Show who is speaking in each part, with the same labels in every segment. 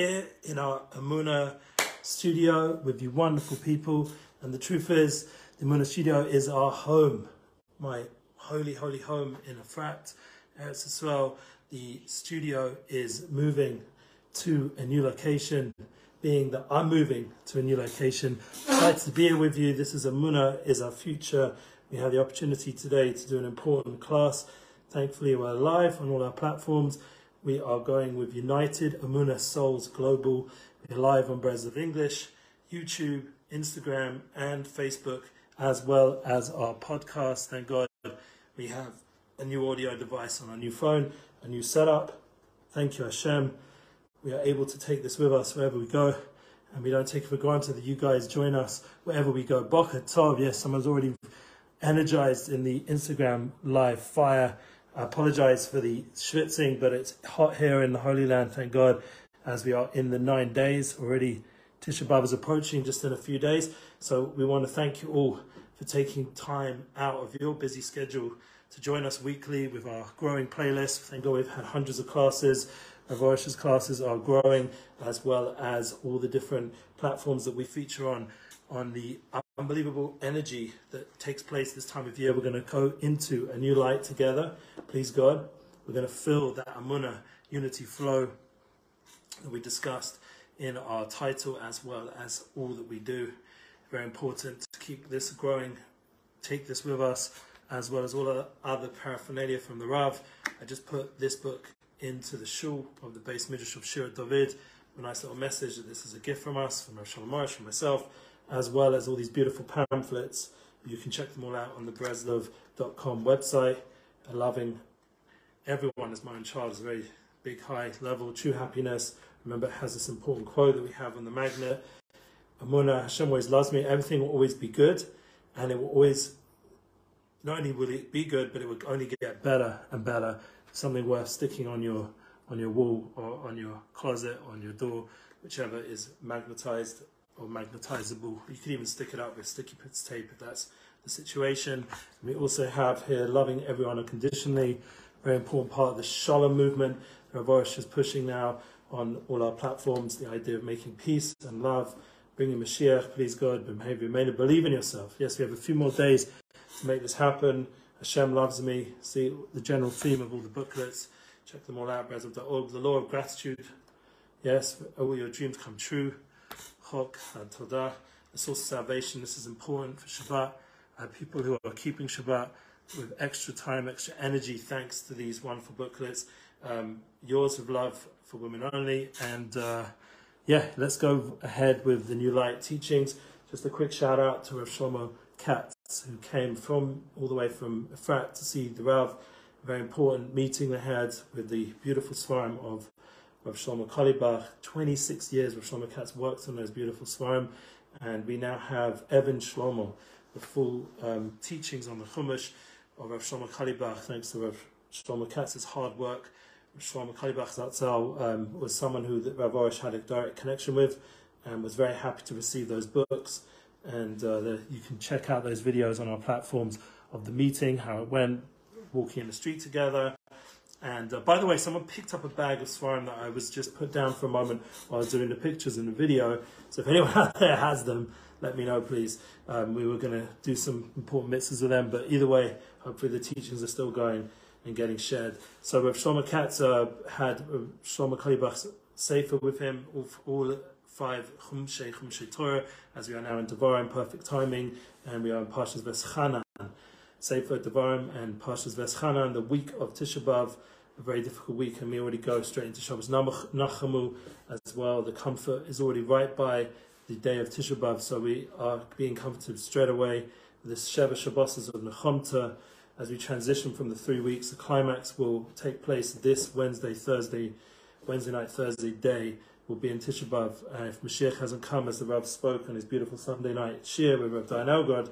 Speaker 1: here in our Amuna studio with you wonderful people. And the truth is, the Amuna studio is our home, my holy, holy home in Efrat, Eretz Israel. The studio is moving to a new location, being that I'm moving to a new location. Excited to be here with you. This is Amuna, is our future. We have the opportunity today to do an important class. Thankfully, we're live on all our platforms. We are going with United Amuna Souls Global. We're live on Breslov English, YouTube, Instagram, and Facebook, as well as our podcast. Thank God we have a new audio device on our new phone, a new setup. Thank you, Hashem. We are able to take this with us wherever we go, and we don't take it for granted that you guys join us wherever we go. Boker Tov, yes, someone's already energized in the Instagram live fire. I apologize for the schwitzing, but it's hot here in the Holy Land, thank God, as we are in the nine days already. Tisha B'Av is approaching just in a few days. So we want to thank you all for taking time out of your busy schedule to join us weekly with our growing playlist. Thank God we've had hundreds of classes. Our Vorish's classes are growing, as well as all the different platforms that we feature on on the unbelievable energy that takes place this time of year. We're going to go into a new light together, please God. We're going to fill that Amuna unity flow that we discussed in our title as well as all that we do. Very important to keep this growing, take this with us, as well as all the other paraphernalia from the Rav. I just put this book into the shul of the base midrash of Shir David. A nice little message that this is a gift from us, from Rav Shalom from myself as well as all these beautiful pamphlets. You can check them all out on the breslov.com website. Loving everyone as my own child is a very big, high level, true happiness. Remember, it has this important quote that we have on the magnet. Amuna, Hashem always loves me. Everything will always be good, and it will always, not only will it be good, but it will only get better and better. Something worth sticking on your on your wall or on your closet, on your door, whichever is magnetized or magnetizable. You can even stick it up with sticky tape if that's the situation. We also have here loving everyone unconditionally, very important part of the Shalom movement. Rav Arush is pushing now on all our platforms the idea of making peace and love, bringing Mashiach, please God, believe in yourself. Yes, we have a few more days to make this happen. Hashem loves me. See the general theme of all the booklets. Check them all out. Brazil.org. The law of gratitude. Yes, all your dreams come true. Chok and Todah, the source of salvation. This is important for Shabbat. Uh, people who are keeping Shabbat with extra time, extra energy, thanks to these wonderful booklets. Um, yours of love for women only. And uh, yeah, let's go ahead with the New Light teachings. Just a quick shout out to Rav Shlomo Katz, who came from all the way from Efrat to see the Rav. Very important meeting they had with the beautiful swarm of Rav Shlomo Carlebach. 26 years Rav Shlomo Katz worked on those beautiful Svarim, and we now have Evan Shlomo, the full um, teachings on the Chumash of Rav Shlomo Carlebach, thanks to Rav Shlomo Katz's hard work. Rav Shlomo Carlebach Zatzal um, was someone who Rav Arush had a direct connection with and was very happy to receive those books. And uh, the, you can check out those videos on our platforms of the meeting, how it went, walking in the street together, and uh, by the way, someone picked up a bag of Svarim that I was just put down for a moment while I was doing the pictures in the video. So if anyone out there has them, let me know, please. Um, we were going to do some important mitzvahs with them, but either way, hopefully the teachings are still going and getting shared. So Rav Shlomo Katz uh, had uh, Shlomo Carlebach's Sefer with him, all, all five Chumshei, Chumshei Torah, as we are now in Devarim, perfect timing, and we are in Parshas Veschanan. Sefer Devarim and Parshas Veschanan, the week of Tisha B'Av, a very difficult week, and we already go straight into Shabbos Nachamu as well. The comfort is already right by the day of Tisha B'Av, so we are being comforted straight away. The Sheva Shabbos of Nechamta, as we transition from the three weeks, the climax will take place this Wednesday, Thursday, Wednesday night, Thursday day will be in Tisha B'Av. And if Mashiach hasn't come, as the Rav spoke on his beautiful Sunday night shir with Rav Dayan Elgod,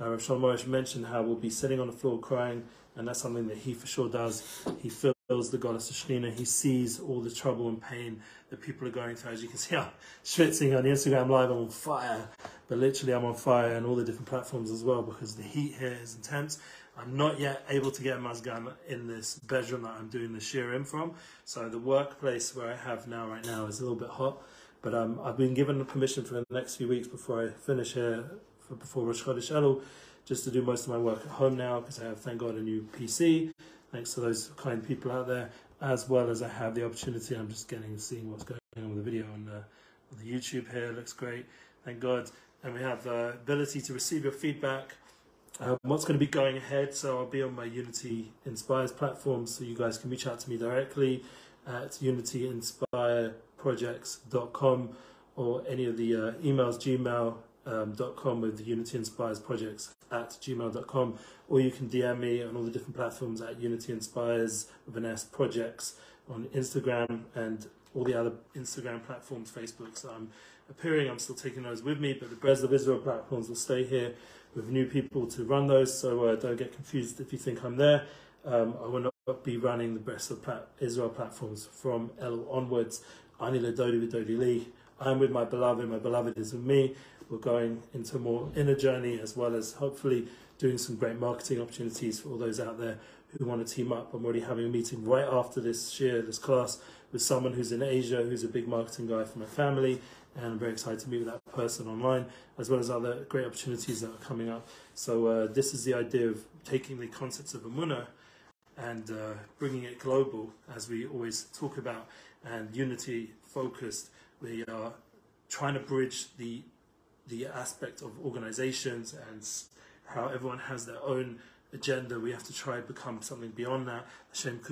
Speaker 1: uh, Rav Shalom mentioned how we'll be sitting on the floor crying, and that's something that he for sure does. He feels the goddess of Shekhinah. He sees all the trouble and pain that people are going through. As you can see, I'm schwitzing on Instagram live. I'm on fire, but literally I'm on fire on all the different platforms as well because the heat here is intense. I'm not yet able to get a mazgan in this bedroom that I'm doing the shiurim from. So the workplace where I have now right now is a little bit hot. But um, I've been given permission for the next few weeks before I finish here, for, before Rosh Chodesh Elul, just to do most of my work at home now because I have, thank God, a new PC. Thanks to those kind people out there, as well as I have the opportunity. I'm just getting seeing what's going on with the video on the, on the YouTube here. It looks great, thank God. And we have the ability to receive your feedback. Uh, what's going to be going ahead? So I'll be on my Unity Inspires platform, so you guys can reach out to me directly at unityinspireprojects.com or any of the uh, emails, gmail.com um, with Unity Inspires Projects at gmail.com, or you can DM me on all the different platforms at Unity Inspires with an S Projects on Instagram and all the other Instagram platforms, Facebook. So I'm appearing, I'm still taking those with me, but the Breslov Israel platforms will stay here with new people to run those. So uh, don't get confused if you think I'm there. Um, I will not be running the Breslov plat- Israel platforms from L onwards. Ani Ledodi with Dodi Lee. I'm with my beloved, my beloved is with me. We're going into more inner journey as well as hopefully doing some great marketing opportunities for all those out there who want to team up. I'm already having a meeting right after this share, this class, with someone who's in Asia, who's a big marketing guy for my family, and I'm very excited to meet with that person online, as well as other great opportunities that are coming up. So uh, this is the idea of taking the concepts of Amuna and uh, bringing it global, as we always talk about, and unity focused. We are trying to bridge the the aspect of organizations and how everyone has their own agenda. We have to try to become something beyond that. We have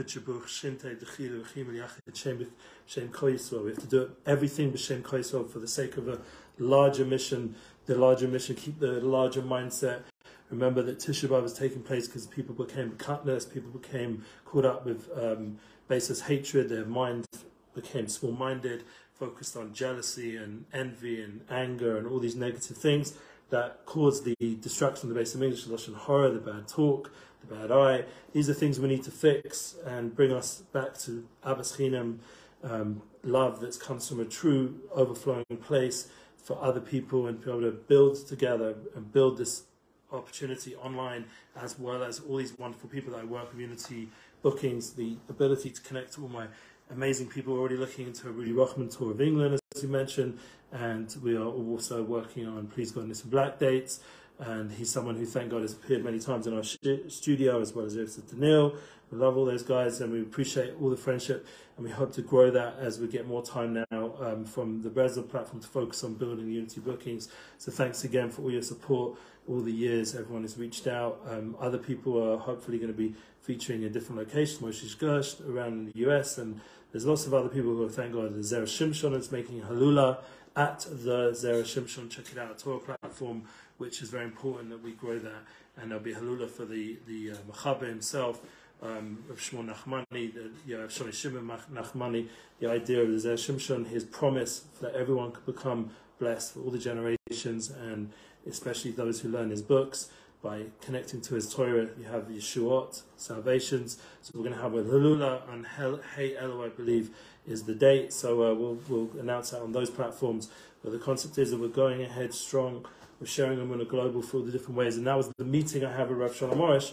Speaker 1: to do everything for the sake of a larger mission, the larger mission, keep the larger mindset. Remember that Tisha B'Av was taking place because people became cutness, people became caught up with um, baseless hatred, their mind became small-minded, focused on jealousy and envy and anger and all these negative things that cause the destruction of the base of English, the Lashon Hara, the bad talk, the bad eye. These are things we need to fix and bring us back to Ahavas Chinam, um, love that comes from a true overflowing place for other people and be able to build together and build this opportunity online as well as all these wonderful people that I work with, Unity bookings, the ability to connect to all my amazing people already looking into a Rudy Rochman tour of England, as you mentioned, and we are also working on Please God and Black dates. And he's someone who, thank God, has appeared many times in our studio, as well as Yosef Daniel. We love all those guys, and we appreciate all the friendship, and we hope to grow that as we get more time now um, from the Breslov platform to focus on building Unity bookings. So thanks again for all your support, all the years everyone has reached out. Um, other people are hopefully going to be featuring in different locations, Moshe Gersh around the US, and there's lots of other people who, have thank God, Zera Shimshon is making Halula at the Zera Shimshon. Check it out, Torah platform, which is very important that we grow that. And there'll be Halula for the, the uh, Machaber himself, um, Shimshon Nachmani, the, yeah, Shoni Shimshon Nachmani, the idea of the Zera Shimshon, his promise that everyone could become blessed for all the generations and especially those who learn his books by connecting to his Torah, you have Yeshuot, salvations. So we're going to have a Halula on Hey Elo, I believe, is the date. So uh, we'll, we'll announce that on those platforms. But the concept is that we're going ahead strong. We're sharing them in a global all the different ways. And that was the meeting I have with Rav Shalom Arush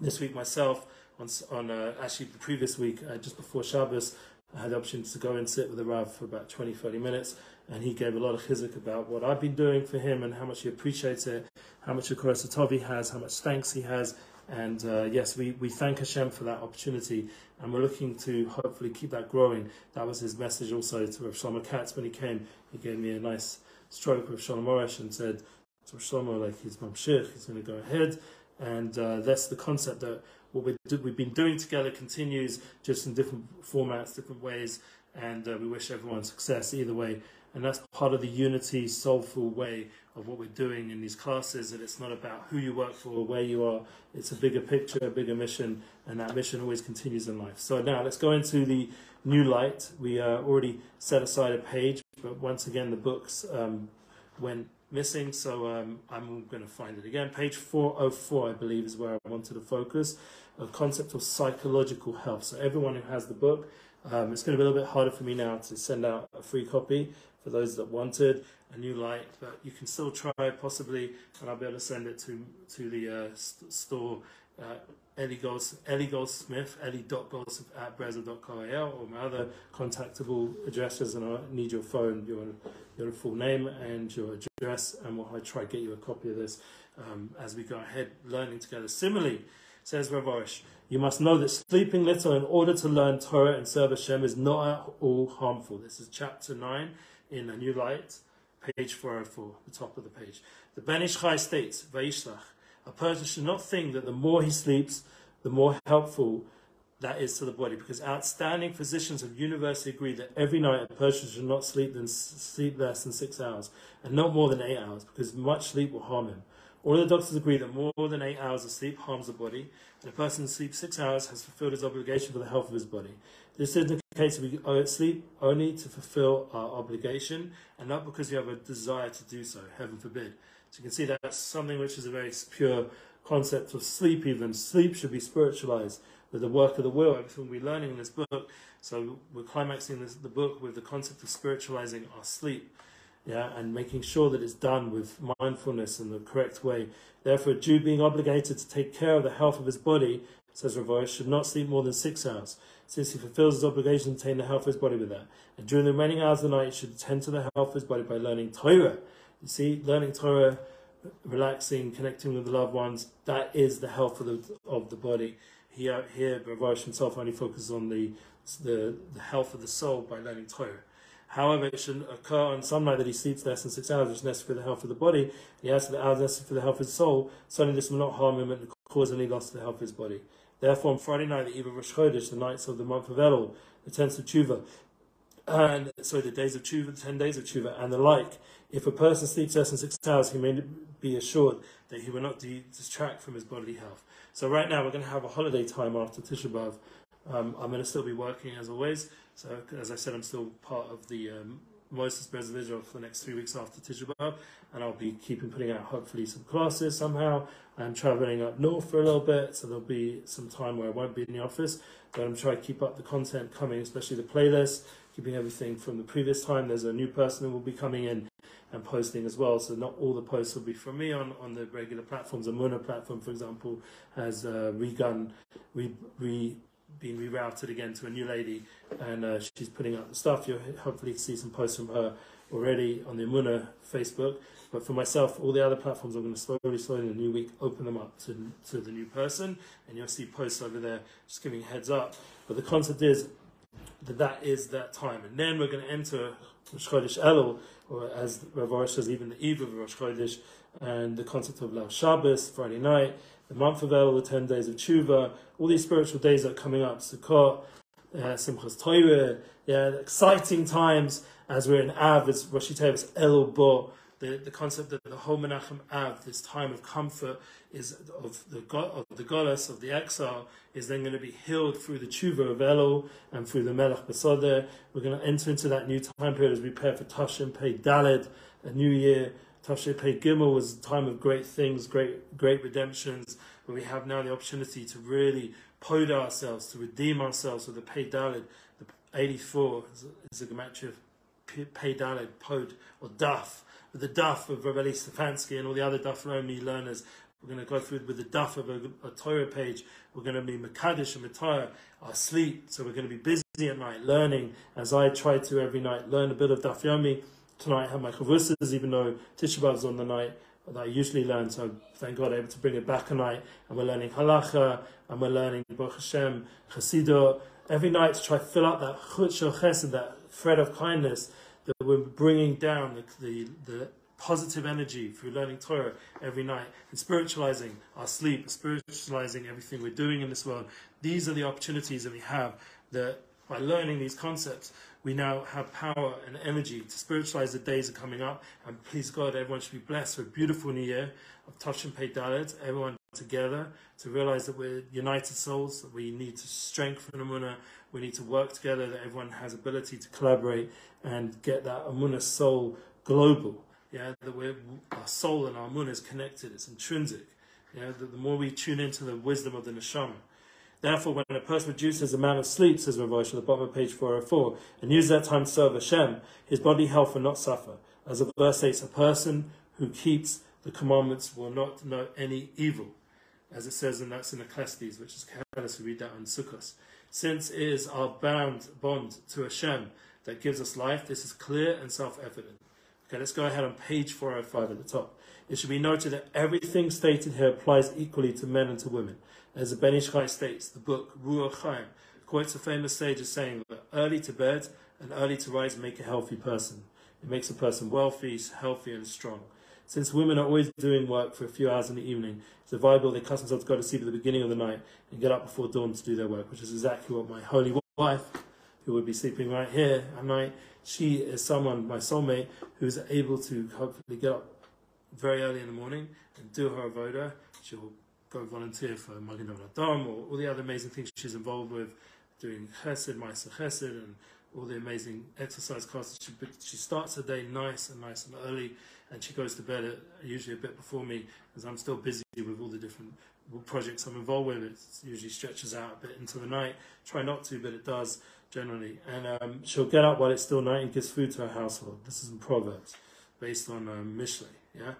Speaker 1: this week myself. On, on uh, actually the previous week, uh, just before Shabbos, I had the opportunity to go and sit with the Rav for about 20, 30 minutes and he gave a lot of chizuk about what I've been doing for him and how much he appreciates it, how much of Tov he has, how much thanks he has. And uh, yes, we, we thank Hashem for that opportunity, and we're looking to hopefully keep that growing. That was his message also to Rav Shlomo Katz when he came. He gave me a nice stroke with Shalom Arush and said to Rav Shlomo, like he's mamshich, he's going to go ahead. And uh, that's the concept that what we we've been doing together continues just in different formats, different ways, and uh, we wish everyone success either way. And that's part of the unity, soulful way of what we're doing in these classes. That it's not about who you work for or where you are. It's a bigger picture, a bigger mission, and that mission always continues in life. So now let's go into the new light. We uh, already set aside a page, but once again the books um, went missing, so um, I'm going to find it again. Page 404, I believe, is where I wanted to focus. A concept of psychological health. So everyone who has the book Um, it's going to be a little bit harder for me now to send out a free copy for those that wanted a new light, but you can still try possibly, and I'll be able to send it to to the uh, st- store. Uh, Eli, Golds, Eli Goldsmith, ellie.goldsmith at breza.co.il, or my other contactable addresses, and I need your phone, your your full name, and your address, and we'll try to get you a copy of this um, as we go ahead learning together. Similarly, says Rav Arush, you must know that sleeping little in order to learn Torah and serve Hashem is not at all harmful. This is chapter 9 in A New Light, page 404, the top of the page. The Ben Ish Chai states, Vayishlach, a person should not think that the more he sleeps, the more helpful that is to the body, because outstanding physicians have universally agreed that every night a person should not sleep than sleep less than six hours, and not more than eight hours, because much sleep will harm him. All the doctors agree that more than eight hours of sleep harms the body, and a person who sleeps six hours has fulfilled his obligation for the health of his body. This indicates we sleep only to fulfill our obligation, and not because we have a desire to do so, heaven forbid. So you can see that's something which is a very pure concept of sleep, even. Sleep should be spiritualized with the work of the will, everything we're learning in this book. So we're climaxing this, the book with the concept of spiritualizing our sleep yeah, and making sure that it's done with mindfulness in the correct way. Therefore, a Jew being obligated to take care of the health of his body, says Rav should not sleep more than six hours, since he fulfills his obligation to maintain the health of his body with that. And during the remaining hours of the night, he should tend to the health of his body by learning Torah. You see, learning Torah, relaxing, connecting with the loved ones, that is the health of the, of the body. Uh, here, here Rav himself only focuses on the, the, the health of the soul by learning Torah. However, it should occur on some night that he sleeps less than six hours, which is necessary for the health of the body. and He has the hours necessary for the health of his soul. Certainly, this will not harm him and cause any loss to the health of his body. Therefore, on Friday night, the eve of Rosh Chodesh, the nights of the month of Elul, the tenth of Tshuva, and so the days of Tshuva, the ten days of Tshuva, and the like, if a person sleeps less than six hours, he may be assured that he will not de- distract from his bodily health. So right now, we're going to have a holiday time after Tisha B'Av. Um, I'm going to still be working as always. So, as I said, I'm still part of the um, Moses Bez Israel for the next three weeks after Tisha B'Av, and I'll be keeping putting out hopefully some classes somehow. I'm traveling up north for a little bit, so there'll be some time where I won't be in the office, but I'm trying to keep up the content coming, especially the playlist, keeping everything from the previous time. There's a new person who will be coming in and posting as well, so not all the posts will be from me on, on the regular platforms. The Muna platform, for example, has uh, regun, re, re been rerouted again to a new lady, and uh, she's putting out the stuff. You'll hopefully see some posts from her already on the Amuna Facebook. But for myself, all the other platforms, I'm going to slowly, slowly in the new week open them up to, to the new person, and you'll see posts over there just giving heads up. But the concept is that that is that time, and then we're going to enter Rosh Chodesh Elul, or as Rav says, even the eve of Rosh Chodesh, and the concept of Leil Shabbos, Friday night, the month of Elul, the 10 days of Tshuva, all these spiritual days that are coming up, Sukkot, uh, Simchas Torah, yeah, exciting times as we're in Av, as Rosh Tevis Elul Bo, the, the concept that the whole Menachem Av, this time of comfort, is of the of the goddess of the exile, is then going to be healed through the tshuva of Elul and through the Melech Besoder. We're going to enter into that new time period as we prepare for Tashim Pei Daled, a new year, Tafshe Pei Gimel was a time of great things, great great redemptions, where we have now the opportunity to really poda ourselves, to redeem ourselves with the Pei Dalid. The 84 is a gematria of Pei Dalid, Pod, or Daf. With the Daf of Rabbi Stefansky and all the other Daf Yomi learners, we're going to go through with the Daf of a, a Torah page. We're going to be Makadish and Matara, our sleep. So we're going to be busy at night learning, as I try to every night, learn a bit of Daf Yomi tonight have my chavruses, even though Tisha B'Av's on the night that I usually learn. So thank God I'm able to bring it back a night. And we're learning halacha, and we're learning Baruch Hashem, Chassidah, every night to try to fill up that chut chesed, that thread of kindness that we're bringing down the, the, the positive energy through learning Torah every night and spiritualizing our sleep, spiritualizing everything we're doing in this world. These are the opportunities that we have that by learning these concepts, we now have power and energy to spiritualize the days that are coming up. And please God, everyone should be blessed with a beautiful new year of Touch and Pay Dalit, everyone together to realize that we're united souls, that we need to strengthen Amunah, we need to work together, that everyone has ability to collaborate and get that Amunah soul global. Yeah, that we're, our soul and our Amunah is connected, it's intrinsic. Yeah, that the more we tune into the wisdom of the Neshama, Therefore, when a person reduces the amount of sleep, says Rav Ashi at the bottom of page 404, and uses that time to serve Hashem, his body health will not suffer. As the verse states, a person who keeps the commandments will not know any evil. As it says, and that's in Ecclesiastes, which is Koheles, we read that on Sukkot. Since it is our bound bond to Hashem that gives us life, this is clear and self-evident. Okay, let's go ahead on page 405 at the top. It should be noted that everything stated here applies equally to men and to women. As the Ben Ish Chai states, the book Ruach Chaim quotes a famous sage as saying that early to bed and early to rise make a healthy person. It makes a person wealthy, healthy, and strong. Since women are always doing work for a few hours in the evening, it's a viable they custom themselves to go to sleep at the beginning of the night and get up before dawn to do their work, which is exactly what my holy wife, who would be sleeping right here at night, she is someone, my soulmate, who's able to hopefully get up very early in the morning and do her avoda. She'll go volunteer for Magen Adam or all the other amazing things she's involved with, doing Chesed, Ma'aser Chesed, and all the amazing exercise classes. She, she starts her day nice and nice and early, and she goes to bed at, usually a bit before me, as I'm still busy with all the different projects I'm involved with. It usually stretches out a bit into the night. Try not to, but it does generally. And um, she'll get up while it's still night and gives food to her household. This is in Proverbs, based on um, Mishlei. Yeah,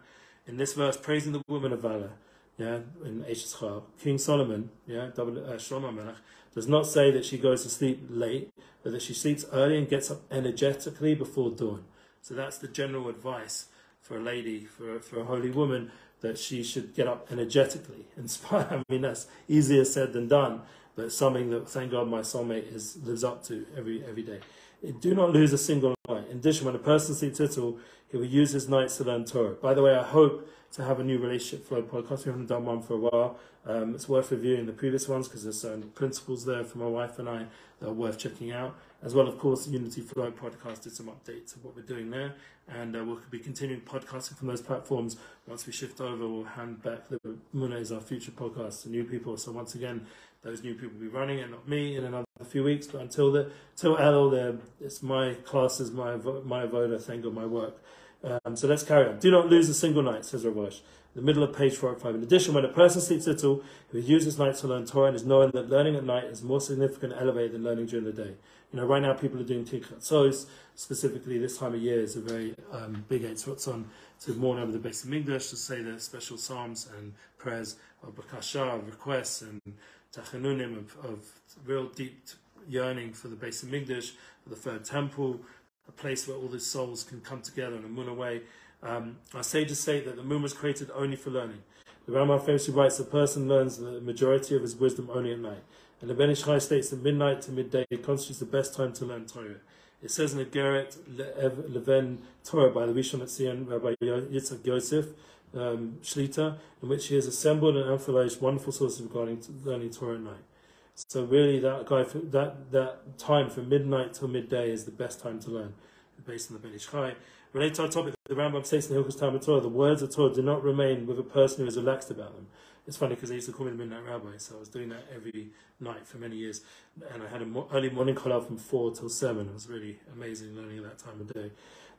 Speaker 1: in this verse, praising the woman of valor yeah, in Eshes King Solomon, yeah, uh, Shlomo Melech, does not say that she goes to sleep late, but that she sleeps early and gets up energetically before dawn. So that's the general advice for a lady, for, for a holy woman, that she should get up energetically. Inspired. I mean, that's easier said than done, but something that, thank God, my soulmate is lives up to every every day. Do not lose a single night. In addition, when a person sleeps little, he will use his nights to learn Torah. By the way, I hope to have a new relationship flow podcast. We haven't done one for a while. Um, it's worth reviewing the previous ones because there's certain principles there for my wife and I that are worth checking out. As well, of course, the Unity Flow podcast did some updates of what we're doing there, and uh, we'll be continuing podcasting from those platforms. Once we shift over, we'll hand back the Muna is our future podcast to new people. So once again, those new people will be running it, not me, in another few weeks. But until the till Elul, it's my classes, my my voda, thank God, my work. Um, so let's carry on. Do not lose a single night, says Ravash. The middle of page four five. In addition, when a person sleeps little, who uses night to learn Torah and is knowing that learning at night is more significant and elevated than learning during the day. You know, right now people are doing Tikhat Sos, specifically this time of year is a very um, big what's on to mourn over the Beis Hamikdash, to say the special psalms and prayers of Bakasha, requests and tachanunim of, of real deep yearning for the Beis Hamikdash, for the third temple, a place where all the souls can come together in a moon way. Um, our sages say that the moon was created only for learning. The Rambam famously writes, the person learns the majority of his wisdom only at night. And the Ben Ish Chai states that midnight to midday constitutes the best time to learn Torah. It says in the Geret Leven Torah by the Rishon LeZion, Rabbi Yitzhak Yosef um, Shlita, in which he has assembled and emphasized wonderful sources regarding learning Torah at night. So really, that guy that that time from midnight till midday is the best time to learn, based on the Ben Ish Chai. Related to our topic, the Rambam states in Hilchos Talmud Torah, the words of Torah do not remain with a person who is relaxed about them. It's funny because they used to call me the Midnight Rabbi, so I was doing that every night for many years, and I had an early morning call out from four till seven. It was really amazing learning at that time of day.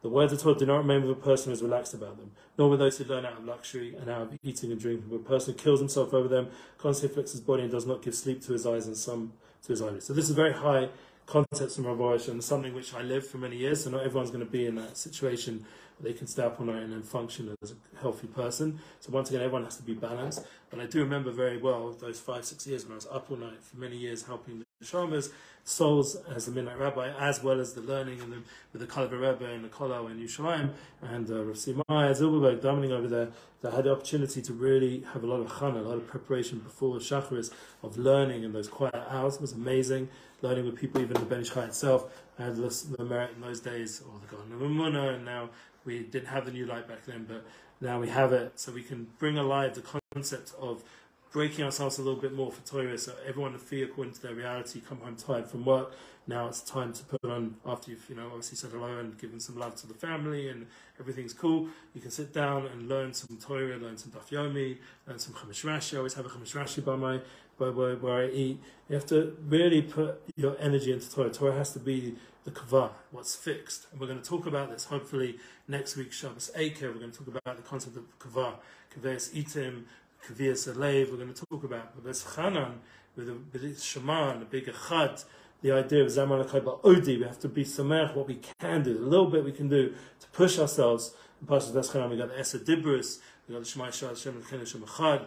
Speaker 1: The words of Torah do not remain with a person who is relaxed about them, nor with those who learn out of luxury and out of eating and drinking. But a person who kills himself over them, constantly afflicts his body, and does not give sleep to his eyes and some to his eyelids. So this is a very high concepts from Rav and something which I lived for many years. So not everyone's going to be in that situation they can stay up all night and then function as a healthy person. So once again, everyone has to be balanced. But I do remember very well those five, six years when I was up all night for many years helping Shamas, souls as the Midnight Rabbi, as well as the learning and the, with the Kalav Rebbe and the Kolau in Yerushalayim and uh, Rav Simai, Zilberberg, Dominik over there, that had the opportunity to really have a lot of chana, a lot of preparation before the Shacharis of learning in those quiet hours. It was amazing. Learning with people, even the Ben itself. I had the merit in those days, or the Golden Mamuna, and now we didn't have the new light back then, but now we have it, so we can bring alive the concept of breaking ourselves a little bit more for Torah, so everyone to feel according to their reality, come home tired from work. Now it's time to put on, after you've, you know, obviously said hello and given some love to the family and everything's cool, you can sit down and learn some Torah, learn some Daf Yomi, learn some Chumash Rashi. I always have a Chumash Rashi by my, by where, where I eat. You have to really put your energy into Torah. Torah has to be the kavah, what's fixed. And we're going to talk about this hopefully next week, Shabbos Eikev. We're going to talk about the concept of kavah, kaveas itim, kavias alev. We're going to talk about Kaveas chanan, with a Shema and a big Echad, the idea of Zaman Odi, we have to be Samech, what we can do, a little bit we can do to push ourselves. In Pasha Deschanam, we got the Esa Dibris, we got the Shema Yisrael Hashem Hashem Echad,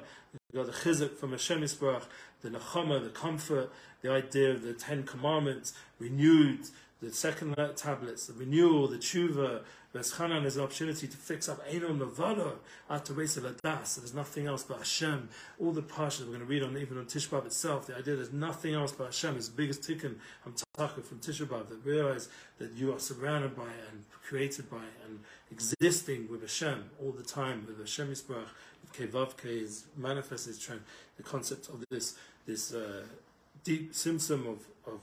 Speaker 1: we got the Chizuk from Hashem Yisbarach, the Nechama, the comfort, the idea of the Ten Commandments renewed, the second tablets, the renewal, the tshuva, Veschanan is an opportunity to fix up Einon Mavado after Resa Ladas. So there's nothing else but Hashem. All the parshas we're going to read on, even on Tisha B'Av itself, the idea there's nothing else but Hashem is the biggest tikkun Hamtaka from Tisha B'Av that realize that you are surrounded by and created by and existing with Hashem all the time, with Hashem Yisbarach, Kevavke is manifested the concept of this this uh, deep symptom of, of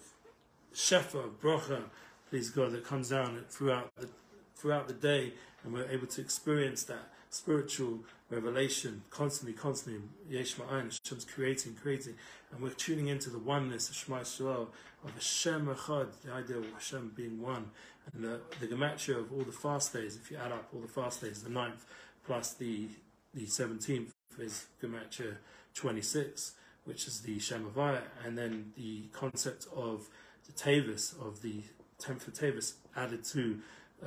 Speaker 1: shefa, of bracha, please God, that comes down throughout the throughout the day, and we're able to experience that spiritual revelation constantly, constantly. Yesh Ma'ayin, Hashem's creating, creating, and we're tuning into the oneness of Shema Yisrael, of Hashem Echad, the idea of Hashem being one, and the, the gematria of all the fast days. If you add up all the fast days, the ninth plus the the seventeenth is gematria twenty six, which is the Shem Havaya, and then the concept of the Tavis of the tenth of Tavis added to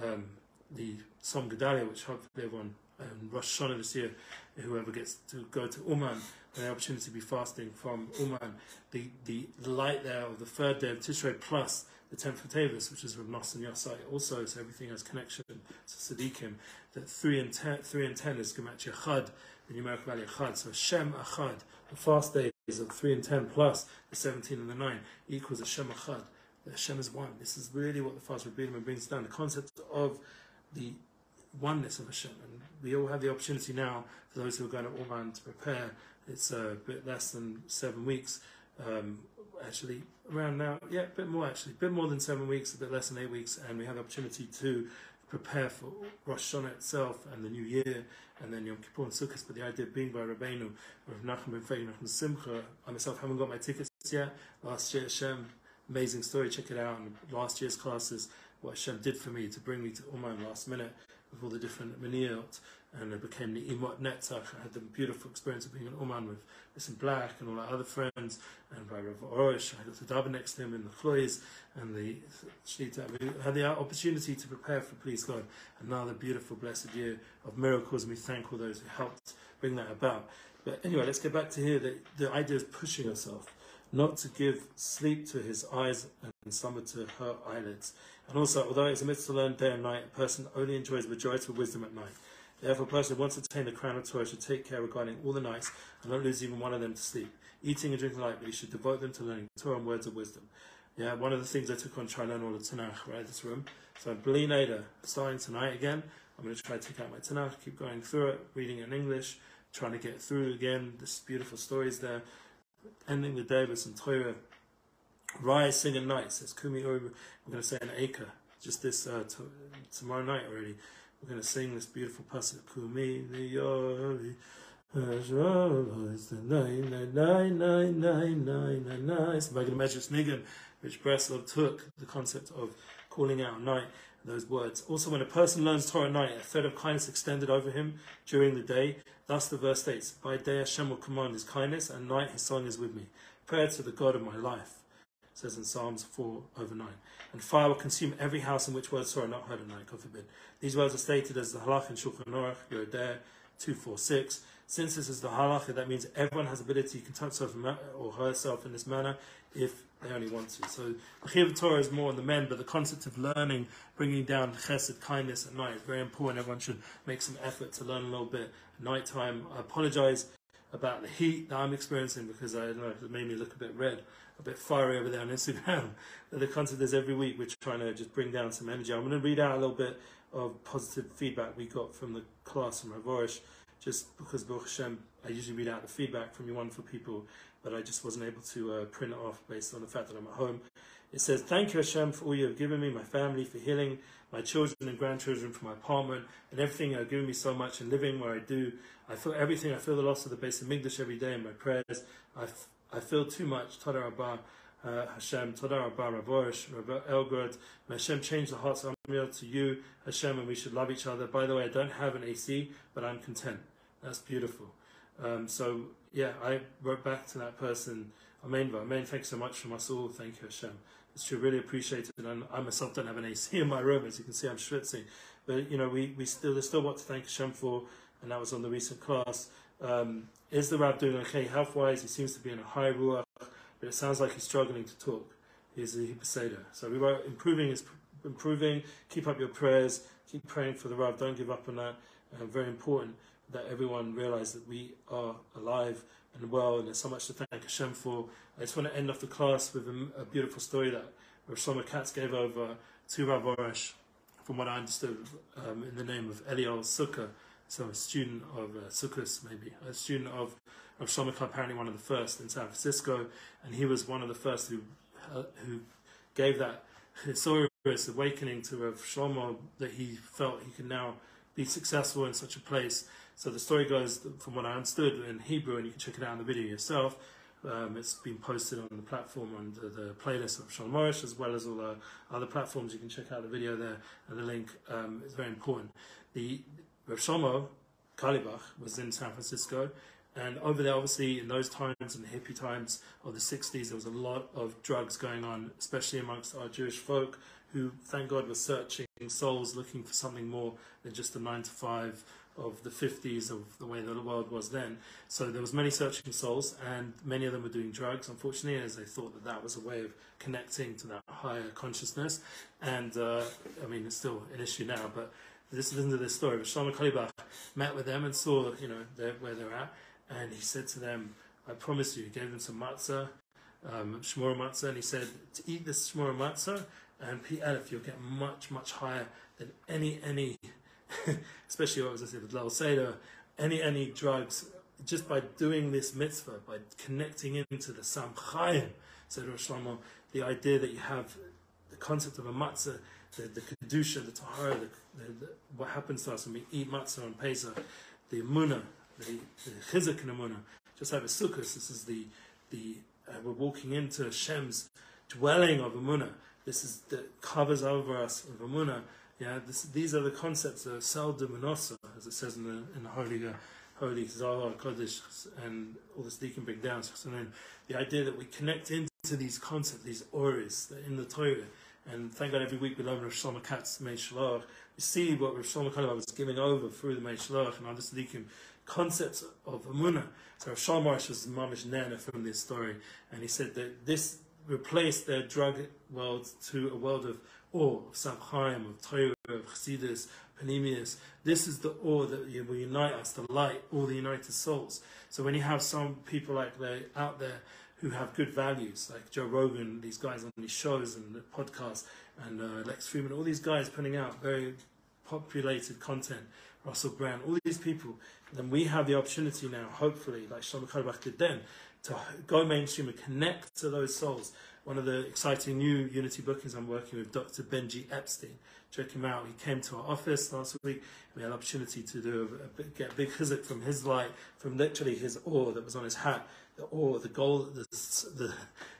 Speaker 1: um, the Tzom Gedalia, which hopefully everyone um, Rosh Hashanah this year, whoever gets to go to Uman, an opportunity to be fasting from Uman, the, the light there of the third day of Tishrei plus the tenth of Tavis, which is from Nos and Yosai, also, so everything has connection to Tzaddikim. That three and ten, three and ten is Gematria Chad, the numerical value of Chad. So Shem Achad, the fast days of three and ten plus the seventeen and the nine equals a Shem Achad. The Hashem is one. This is really what the fast Rebbeinu brings down. The concept of the oneness of Hashem. And we all have the opportunity now, for those who are going to Uman to prepare, it's a bit less than seven weeks. Um, actually, around now, yeah, a bit more actually, a bit more than seven weeks, a bit less than eight weeks, and we have the opportunity to prepare for Rosh Hashanah itself and the New Year, and then Yom Kippur and Sukkot. But the idea of being by Rabbeinu, Rav Nachum Ben Fei, Nachum Simcha, I myself haven't got my tickets yet. Last year, Hashem, amazing story, check it out. And last year's classes what Hashem did for me to bring me to Uman last minute with all the different miniyot, and it became the Imot Netzach. I had the beautiful experience of being in Uman with Listen Black and all our other friends, and by Rav Arush. I got to daven next to him in the Chlois, and the Shlita. We had the opportunity to prepare for Please God, another beautiful, blessed year of miracles, and we thank all those who helped bring that about. But anyway, let's get back to here. The, the idea is pushing yourself not to give sleep to his eyes and summer to her eyelids. And also, although it is a mitzvah to learn day and night, a person only enjoys majority of wisdom at night. Therefore, a person who wants to attain the crown of Torah should take care regarding all the nights and not lose even one of them to sleep. Eating and drinking lightly should devote them to learning Torah and words of wisdom. Yeah, one of the things I took on trying to learn all the Tanakh, right, this room. So, Bli Neder, starting tonight again. I'm going to try to take out my Tanakh, keep going through it, reading it in English, trying to get through again. This beautiful stories there ending the day with some Torah. Rise, sing at night, says Kumi Ori. We're going to say an acre just this uh, tomorrow night already. We're going to sing this beautiful passage. Kumi Yori. Can imagine Snigan, which Breslov took the concept of calling out night, those words. Also, when a person learns Torah at night, a thread of kindness extended over him during the day, Thus the verse states, By day Hashem will command his kindness, and night his song is with me. Prayer to the God of my life, says in Psalms 4 over 9. And fire will consume every house in which words are not heard at night, God forbid. These words are stated as the halach in Shulchan Aruch, Yoreh De'ah 246. Since this is the halacha, that means everyone has ability to conduct himself or herself in this manner if they only want to. So the Torah is more on the men, but the concept of learning, bringing down chesed, kindness at night is very important. Everyone should make some effort to learn a little bit at night time. I apologize about the heat that I'm experiencing because I don't know, it made me look a bit red, a bit fiery over there on Instagram. But the concept is every week we're trying to just bring down some energy. I'm going to read out a little bit of positive feedback we got from the class from Ravorish, just because Baruch Hashem, I usually read out the feedback from you wonderful people but I just wasn't able to uh, print it off based on the fact that I'm at home. It says, Thank you, Hashem, for all you have given me, my family, for healing, my children and grandchildren, for my apartment, and everything you have given me so much, and living where I do. I feel everything. I feel the loss of the Beis Hamikdash every day in my prayers. I, I feel too much. Toda Rabbah, uh, Hashem, Toda Rabbah, Rav Arush, Rabbi Elgod. May Hashem change the hearts of Amir to you, Hashem, and we should love each other. By the way, I don't have an AC, but I'm content. That's beautiful. Um, so yeah, I wrote back to that person Amen. Amen. Thanks so much from us all. Thank you, Hashem. It's true. Really appreciated. And I myself don't have an AC in my room, as you can see. I'm schwitzing. But you know, we, we still there's still what to thank Hashem for, and that was on the recent class. Um, is the Rab doing okay health wise? He seems to be in a high ruach, but it sounds like he's struggling to talk. He's a Hipposeda. So we were improving is improving. Keep up your prayers. Keep praying for the Rav. Don't give up on that. Uh, very important that everyone realize that we are alive and well, and there's so much to thank Hashem for. I just want to end off the class with a, a beautiful story that Rosh Katz gave over to Rav Arush, from what I understood, um, in the name of Eliel Sukkah, so a student of uh, maybe, a student of, of Shlomo apparently one of the first in San Francisco, and he was one of the first who, uh, who gave that historious awakening to Rav Shlomo that he felt he could now be successful in such a place. So the story goes, from what I understood, in Hebrew, and you can check it out in the video yourself. Um, it's been posted on the platform under the playlist of Sean Morris, as well as all the other platforms. You can check out the video there, and the link um, is very important. The Rav Shlomo Carlebach was in San Francisco, and over there, obviously, in those times, in the hippie times of the 60s, there was a lot of drugs going on, especially amongst our Jewish folk who, thank God, were searching souls, looking for something more than just the nine to five of the 50s of the way the world was then. So there was many searching souls, and many of them were doing drugs, unfortunately, as they thought that that was a way of connecting to that higher consciousness. And uh, I mean, it's still an issue now, but this listen to this story. But Shlomo Carlebach met with them and saw, you know, where they're at, and he said to them, "I promise you." He gave them some matzah, um, shmura matzah, and he said, "To eat this shmura matzah and P Aleph, you'll get much, much higher than any any." especially what was I say with Lal Seder, any any drugs, just by doing this mitzvah, by connecting into the Sam Chaim, said Rosh Shlomo, the idea that you have the concept of a matzah, the, the kedusha, the tahara, the, the, the, what happens to us when we eat matzah on Pesach, the emunah, the, the chizuk in emunah, just like a sukkah, this is the the uh, we're walking into Hashem's dwelling of emunah. This is that covers over us of emunah yeah, this, these are the concepts of Sel Manosa, as it says in the, in the Holy, uh, Holy Zohar Kodesh, and all this deacon bring down. So then the idea that we connect into these concepts, these auras that in the Torah, and thank God every week we learn Rosh Shlomo Katz Mei Shalach. We see what Rosh Katz was giving over through the Mei Shalach and other Tzaddikim, concepts of Amunah. So Shlomo was Mamish Nana from this story, and he said that this replaced their drug world to a world of awe, of Samchaim, of Torah, of Chassidus, Panemius. This is the awe that will unite us, the light, all the united souls. So when you have some people like they out there who have good values, like Joe Rogan, these guys on these shows and podcasts, and uh, Lex Fridman, all these guys putting out very populated content, Russell Brand, all these people, then we have the opportunity now, hopefully, like Shlomo Carlebach did then, to go mainstream and connect to those souls. One of the exciting new Unity bookings I'm working with, Dr. Benji Epstein. Check him out. He came to our office last week. We had an opportunity to do a, a, get a big chizuk from his light, from literally his ore that was on his hat. The ore, the goal, the, the,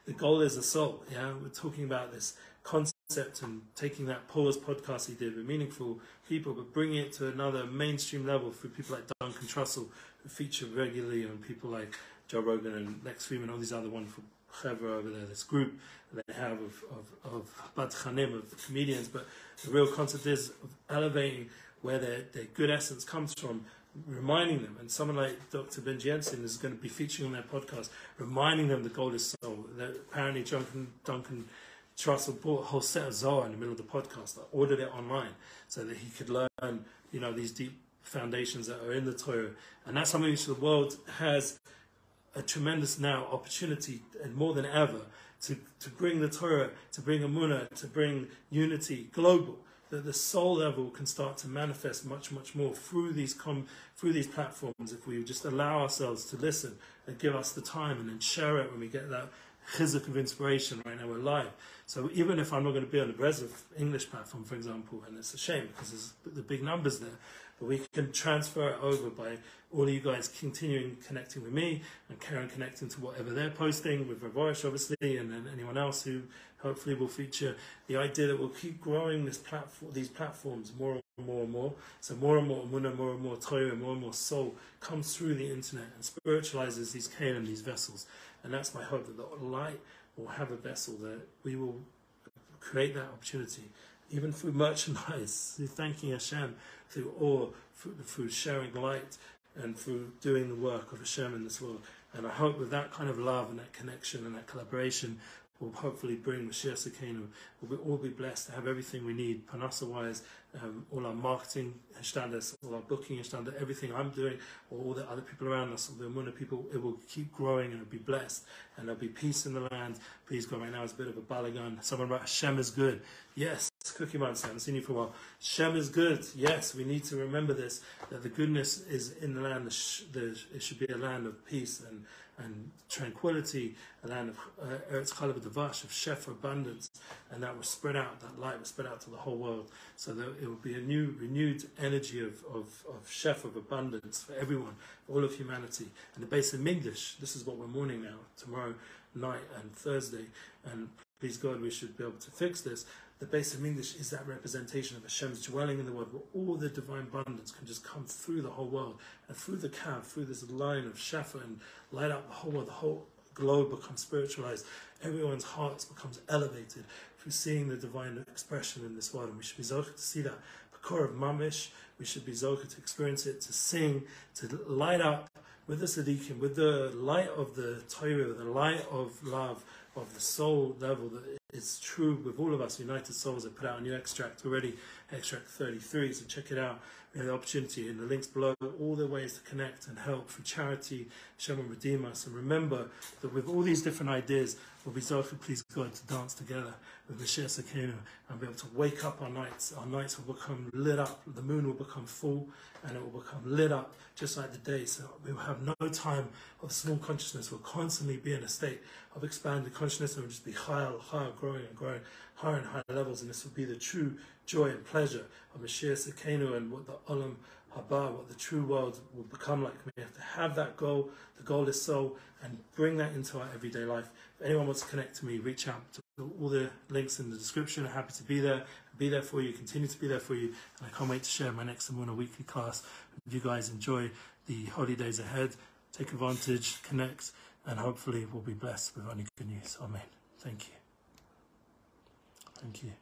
Speaker 1: the goal is the soul. Yeah, we're talking about this concept and taking that pause podcast he did with meaningful people, but bringing it to another mainstream level for people like Duncan Trussell, who feature regularly and people like Joe Rogan and Lex Fridman, all these other wonderful chevra over there, this group they have of, of, of chanim, of comedians, but the real concept is of elevating where their, their good essence comes from, reminding them, and someone like Dr. Ben Jensen is going to be featuring on their podcast, reminding them the gold is soul. That apparently Duncan, Duncan Trussell bought a whole set of Zohar in the middle of the podcast, I ordered it online so that he could learn, you know, these deep foundations that are in the Torah. And that's something which the world has a tremendous now opportunity, and more than ever, to, to bring the Torah, to bring Amunah, to bring unity global. That the soul level can start to manifest much, much more through these com- through these platforms if we just allow ourselves to listen and give us the time and then share it when we get that chizuk of inspiration right now we're live. So even if I'm not going to be on the Breslov English platform, for example, and it's a shame because there's the big numbers there, but we can transfer it over by all of you guys continuing connecting with me and Karen connecting to whatever they're posting with Ravosh, obviously, and then anyone else who hopefully will feature. The idea that we'll keep growing this platform, these platforms more more and more. So more and more Muna, more and more Torah, more and more soul comes through the internet and spiritualizes these Kalim, these vessels. And that's my hope that the light will have a vessel that we will create that opportunity even through merchandise, through thanking Hashem, through awe, through, through sharing light, and through doing the work of Hashem in this world. And I hope with that kind of love and that connection and that collaboration, will hopefully bring Mashiach Sekenu. We'll all be blessed to have everything we need, Parnasa wise, um, all our marketing standards, all our booking standards, everything I'm doing, all the other people around us, all the Muna people, it will keep growing and it'll be blessed. And there'll be peace in the land. Please God, right now it's a bit of a balagan. Someone wrote, Hashem is good. Yes, Cookie Monster, I haven't seen you for a while. Shem is good. Yes, we need to remember this, that the goodness is in the land. The, the, it should be a land of peace and and tranquility, a land of uh, Eretz Chalav Davash, of Shef abundance, and that was spread out, that light was spread out to the whole world. So that it would be a new, renewed energy of, of, of Shef of abundance for everyone, for all of humanity. And the Beis Hamikdash, this is what we're mourning now, tomorrow night and Thursday, and please God, we should be able to fix this the Beis Hamikdash is that representation of Hashem's dwelling in the world, where all the divine abundance can just come through the whole world and through the calf, through this line of Shefa and light up the whole world. The whole globe becomes spiritualized. Everyone's hearts becomes elevated through seeing the divine expression in this world. And we should be zocha to see that. Pakor of Mamish, we should be zocha to experience it, to sing, to light up with the Tzaddikim, with the light of the Torah, the light of love, of the soul level that is true with all of us United Souls. I put out a new extract already, extract 33, so check it out. We have the opportunity in the links below, all the ways to connect and help for charity, Shem and redeem us. And remember that with all these different ideas, we'll be so please God to dance together with Mashiach Tzidkenu and be able to wake up our nights. Our nights will become lit up, the moon will become full, and it will become lit up just like the day. So we will have no time of small consciousness. We'll constantly be in a state of expanded consciousness and we'll just be higher, higher, growing and growing, higher and higher levels. And this will be the true joy and pleasure of Mashiach Tzidkenu and what the Olam Haba, what the true world will become like. We have to have that goal, the goal is soul, and bring that into our everyday life. If anyone wants to connect to me, reach out to all the links in the description. I'm happy to be there, be there for you, continue to be there for you, and I can't wait to share my next Emuna weekly class. If you guys enjoy the holidays ahead, take advantage, connect, and hopefully we'll be blessed with only good news. Amen. Thank you. Thank you.